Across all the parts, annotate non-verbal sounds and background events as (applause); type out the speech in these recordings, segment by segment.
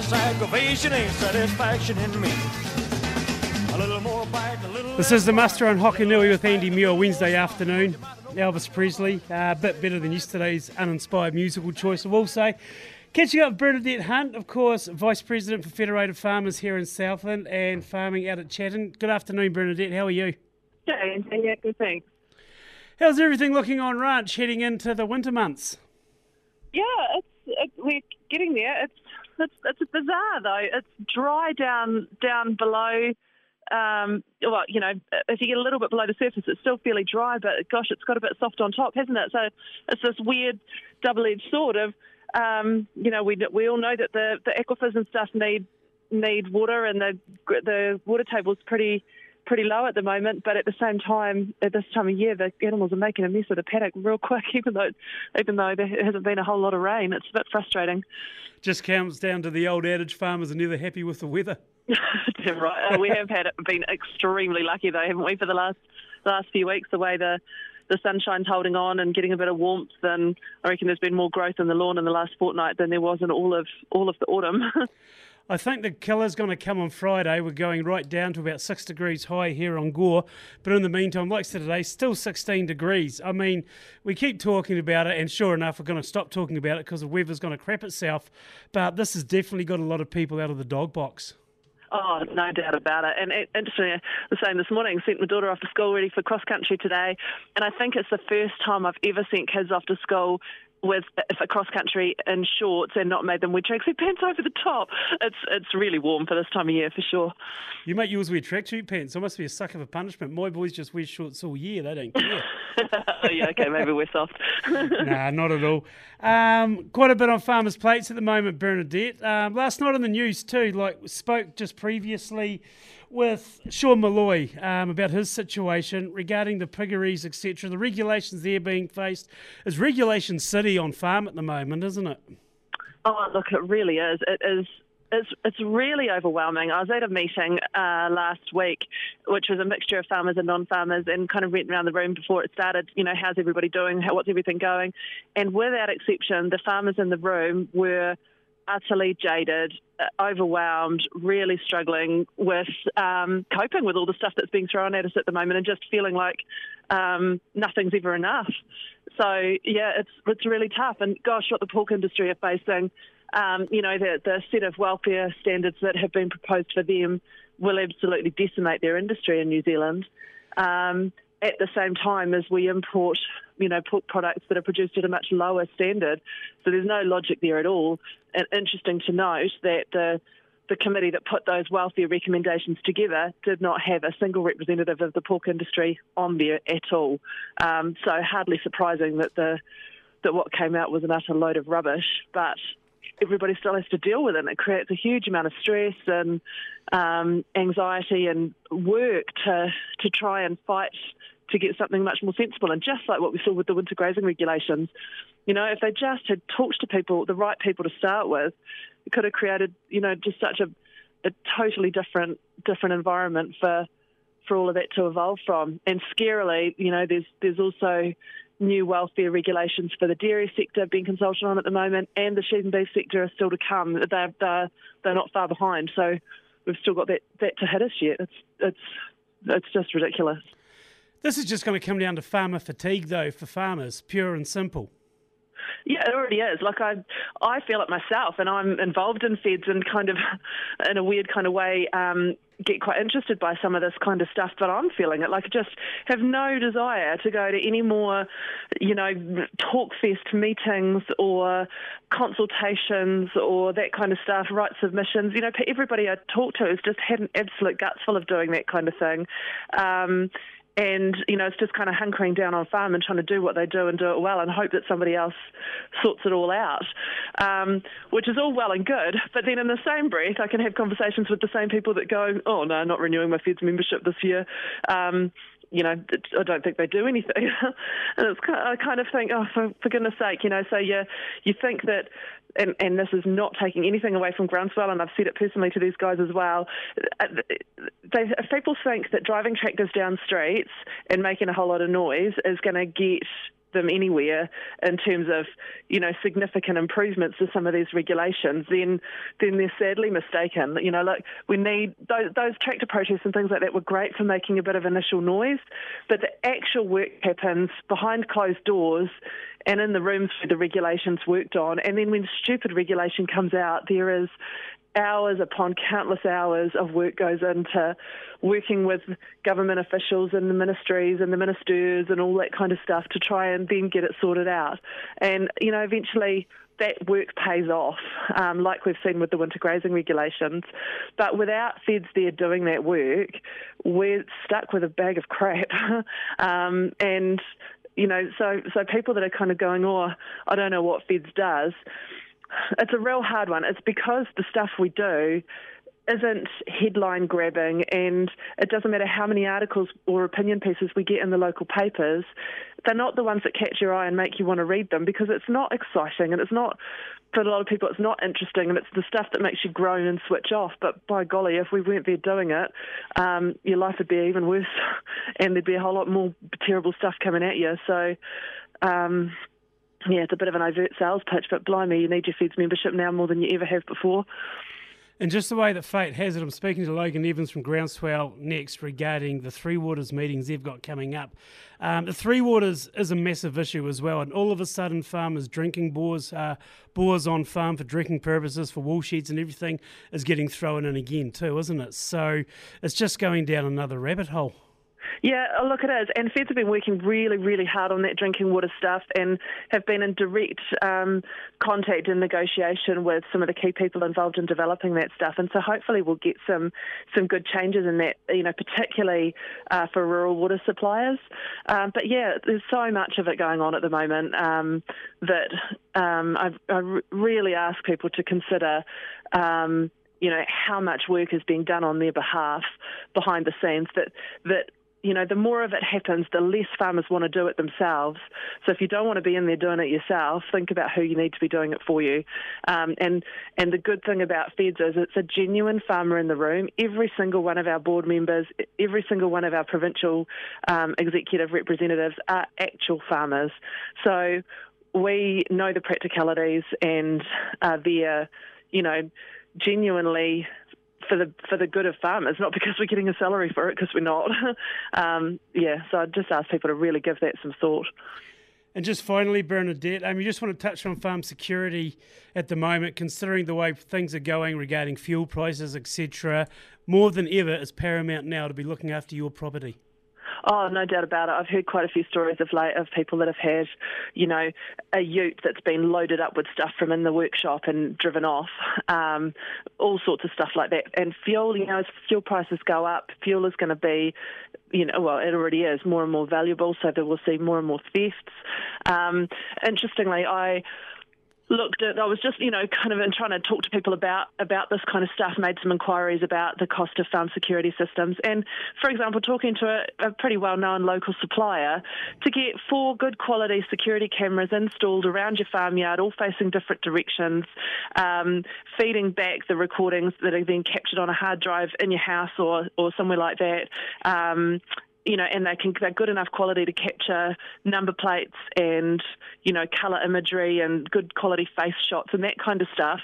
this aggravation ain't satisfaction in me. This is the Muster on Hokonui with Andy Muir Wednesday afternoon. Elvis Presley, uh, a bit better than yesterday's uninspired musical choice, I will say. Catching up with Bernadette Hunt, of course, Vice President for Federated Farmers here in Southland and farming out at Chatton. Good afternoon, Bernadette. How are you? Hey, yeah, good thanks. How's everything looking on ranch heading into the winter months? Yeah, it's, it, we're getting there. It's, it's it's bizarre though. It's dry down down below um, well, you know, if you get a little bit below the surface, it's still fairly dry, but gosh, it's got a bit soft on top, hasn't it? So it's this weird double-edged sword of, um, you know, we we all know that the the aquifers and stuff need need water, and the the water table's pretty pretty low at the moment. But at the same time, at this time of year, the animals are making a mess of the paddock real quick, (laughs) even though even though there hasn't been a whole lot of rain. It's a bit frustrating. Just comes down to the old adage: farmers are never happy with the weather. (laughs) right. Uh, we have had been extremely lucky though, haven't we, for the last last few weeks? The way the the sunshine's holding on and getting a bit of warmth, and I reckon there's been more growth in the lawn in the last fortnight than there was in all of all of the autumn. (laughs) I think the killer's going to come on Friday. We're going right down to about six degrees high here on Gore. But in the meantime, like today, still 16 degrees. I mean, we keep talking about it, and sure enough, we're going to stop talking about it because the weather's going to crap itself. But this has definitely got a lot of people out of the dog box. Oh, no doubt about it. And interestingly, uh, the same this morning. Sent my daughter off to school ready for cross country today, and I think it's the first time I've ever sent kids off to school with a cross country in shorts and not made them wear tracksuit pants over the top. It's it's really warm for this time of year for sure. You make yours wear tracksuit pants. It must be a suck of a punishment. My boys just wear shorts all year. They don't care. (laughs) oh, yeah, okay, maybe we're soft. (laughs) nah, not at all. Um, quite a bit on farmers' plates at the moment, Bernadette. Um, last night on the news too, like spoke just previously with Sean Malloy um, about his situation regarding the piggeries, etc. The regulations there being faced is regulation city on farm at the moment, isn't it? Oh, look, it really is. It is. It's, it's really overwhelming. I was at a meeting uh, last week, which was a mixture of farmers and non-farmers, and kind of went around the room before it started. You know, how's everybody doing? How, what's everything going? And without exception, the farmers in the room were utterly jaded, uh, overwhelmed, really struggling with um, coping with all the stuff that's being thrown at us at the moment, and just feeling like um, nothing's ever enough. So yeah, it's it's really tough. And gosh, what the pork industry are facing, um, you know, the the set of welfare standards that have been proposed for them will absolutely decimate their industry in New Zealand. Um, at the same time as we import, you know, pork products that are produced at a much lower standard. So there's no logic there at all. And interesting to note that the the committee that put those welfare recommendations together did not have a single representative of the pork industry on there at all. Um, so hardly surprising that the that what came out was an utter load of rubbish. But everybody still has to deal with it. It creates a huge amount of stress and um, anxiety and work to to try and fight to get something much more sensible. And just like what we saw with the winter grazing regulations, you know, if they just had talked to people, the right people to start with, it could have created, you know, just such a, a totally different different environment for for all of that to evolve from. And scarily, you know, there's there's also new welfare regulations for the dairy sector being consulted on at the moment, and the sheep and beef sector are still to come. They're they're, they're not far behind, so we've still got that that to hit us yet. It's it's it's just ridiculous. This is just going to come down to farmer fatigue, though, for farmers, pure and simple. Yeah, it already is. Like I, I feel it myself, and I'm involved in feds and kind of, in a weird kind of way, um, get quite interested by some of this kind of stuff. But I'm feeling it. Like I just have no desire to go to any more, you know, talk fest meetings or consultations or that kind of stuff, right submissions. You know, everybody I talk to has just had an absolute guts full of doing that kind of thing. Um, and you know it's just kind of hunkering down on farm and trying to do what they do and do it well and hope that somebody else sorts it all out, um, which is all well and good. But then in the same breath, I can have conversations with the same people that go, "Oh no, I'm not renewing my Feds membership this year." Um, you know, I don't think they do anything. (laughs) and it's kind of, I kind of think, oh, for, for goodness sake, you know, so you you think that and, and, this is not taking anything away from Groundswell, and I've said it personally to these guys as well. Uh, they, if people think that driving tractors down streets and making a whole lot of noise is going to get them anywhere in terms of you know significant improvements to some of these regulations, then then they're sadly mistaken. You know, like we need those, those tractor protests and things like that were great for making a bit of initial noise, but the actual work happens behind closed doors and in the rooms where the regulations worked on. And then when stupid regulation comes out, there is hours upon countless hours of work goes into working with government officials and the ministries and the ministers and all that kind of stuff to try and then get it sorted out. And, you know, eventually that work pays off, um, like we've seen with the winter grazing regulations. But without feds there doing that work, we're stuck with a bag of crap. (laughs) um, and you know, so so people that are kind of going, oh, I don't know what feds does it's a real hard one. It's because the stuff we do isn't headline grabbing, and it doesn't matter how many articles or opinion pieces we get in the local papers, they're not the ones that catch your eye and make you want to read them because it's not exciting and it's not, for a lot of people, it's not interesting and it's the stuff that makes you groan and switch off. But by golly, if we weren't there doing it, um, your life would be even worse (laughs) and there'd be a whole lot more terrible stuff coming at you. So, um, yeah, it's a bit of an overt sales pitch, but blimey, you need your Feds membership now more than you ever have before. And just the way that fate has it, I'm speaking to Logan Evans from Groundswell next regarding the Three Waters meetings they've got coming up. Um, the Three Waters is a massive issue as well, and all of a sudden, farmers drinking bores, uh, bores on farm for drinking purposes, for wool sheds and everything, is getting thrown in again too, isn't it? So it's just going down another rabbit hole. Yeah, oh, look, it is. And Feds have been working really, really hard on that drinking water stuff and have been in direct um, contact and negotiation with some of the key people involved in developing that stuff. And so hopefully we'll get some some good changes in that, you know, particularly uh, for rural water suppliers. Um, but yeah, there's so much of it going on at the moment um, that um, I, I really ask people to consider um, you know how much work is being done on their behalf behind the scenes that that you know, the more of it happens, the less farmers want to do it themselves. So if you don't want to be in there doing it yourself, think about who you need to be doing it for you. Um, and and the good thing about Feds is it's a genuine farmer in the room. Every single one of our board members, every single one of our provincial um, executive representatives are actual farmers. So we know the practicalities and they're you know, genuinely for the for the good of farmers, not because we're getting a salary for it, because we're not. (laughs) um, yeah, so I'd just ask people to really give that some thought. And just finally, Bernadette, I mean, you just want to touch on farm security at the moment, considering the way things are going regarding fuel prices, etc. More than ever, it's paramount now to be looking after your property. Oh, no doubt about it. I've heard quite a few stories of late of people that have had, you know, a ute that's been loaded up with stuff from in the workshop and driven off, um, all sorts of stuff like that. And fuel, you know, as fuel prices go up, fuel is going to be, you know, well, it already is more and more valuable, so that we'll see more and more thefts. Um, interestingly, I looked at. I was just, you know, kind of in trying to talk to people about about this kind of stuff. Made some inquiries about the cost of farm security systems, and for example, talking to a, a pretty well-known local supplier to get four good quality security cameras installed around your farmyard, all facing different directions, um, feeding back the recordings that are being captured on a hard drive in your house or or somewhere like that. Um, you know, and they can they're good enough quality to capture number plates and you know color imagery and good quality face shots and that kind of stuff.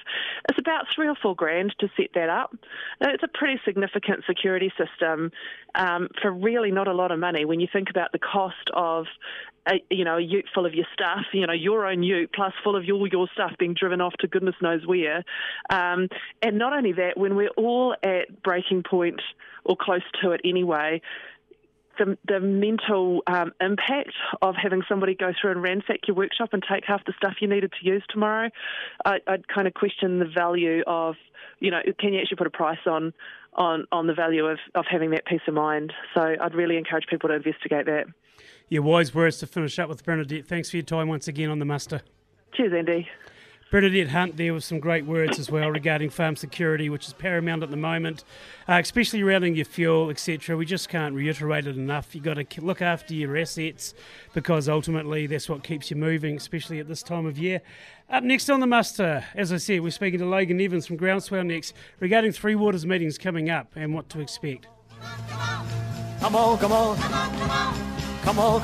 It's about three or four grand to set that up. Now, it's a pretty significant security system um, for really not a lot of money when you think about the cost of a, you know, a ute full of your stuff, you know, your own ute plus full of all your stuff being driven off to goodness knows where. Um, and not only that, when we're all at breaking point or close to it anyway, the, the mental um, impact of having somebody go through and ransack your workshop and take half the stuff you needed to use tomorrow, I, would kind of question the value of, you know, can you actually put a price on on, on the value of, of having that peace of mind? So I'd really encourage people to investigate that. Yeah, wise words to finish up with, Bernadette. Thanks for your time once again on the muster. Cheers, Andy. Bernadette Hunt there with some great words as well regarding farm security, which is paramount at the moment, uh, especially around your fuel, etc. We just can't reiterate it enough. You've got to look after your assets because ultimately that's what keeps you moving, especially at this time of year. Up next on the muster, as I said, we're speaking to Logan Evans from Groundswell next regarding Three Waters meetings coming up and what to expect. Come on, come on. Come on, come on. Come on, come on.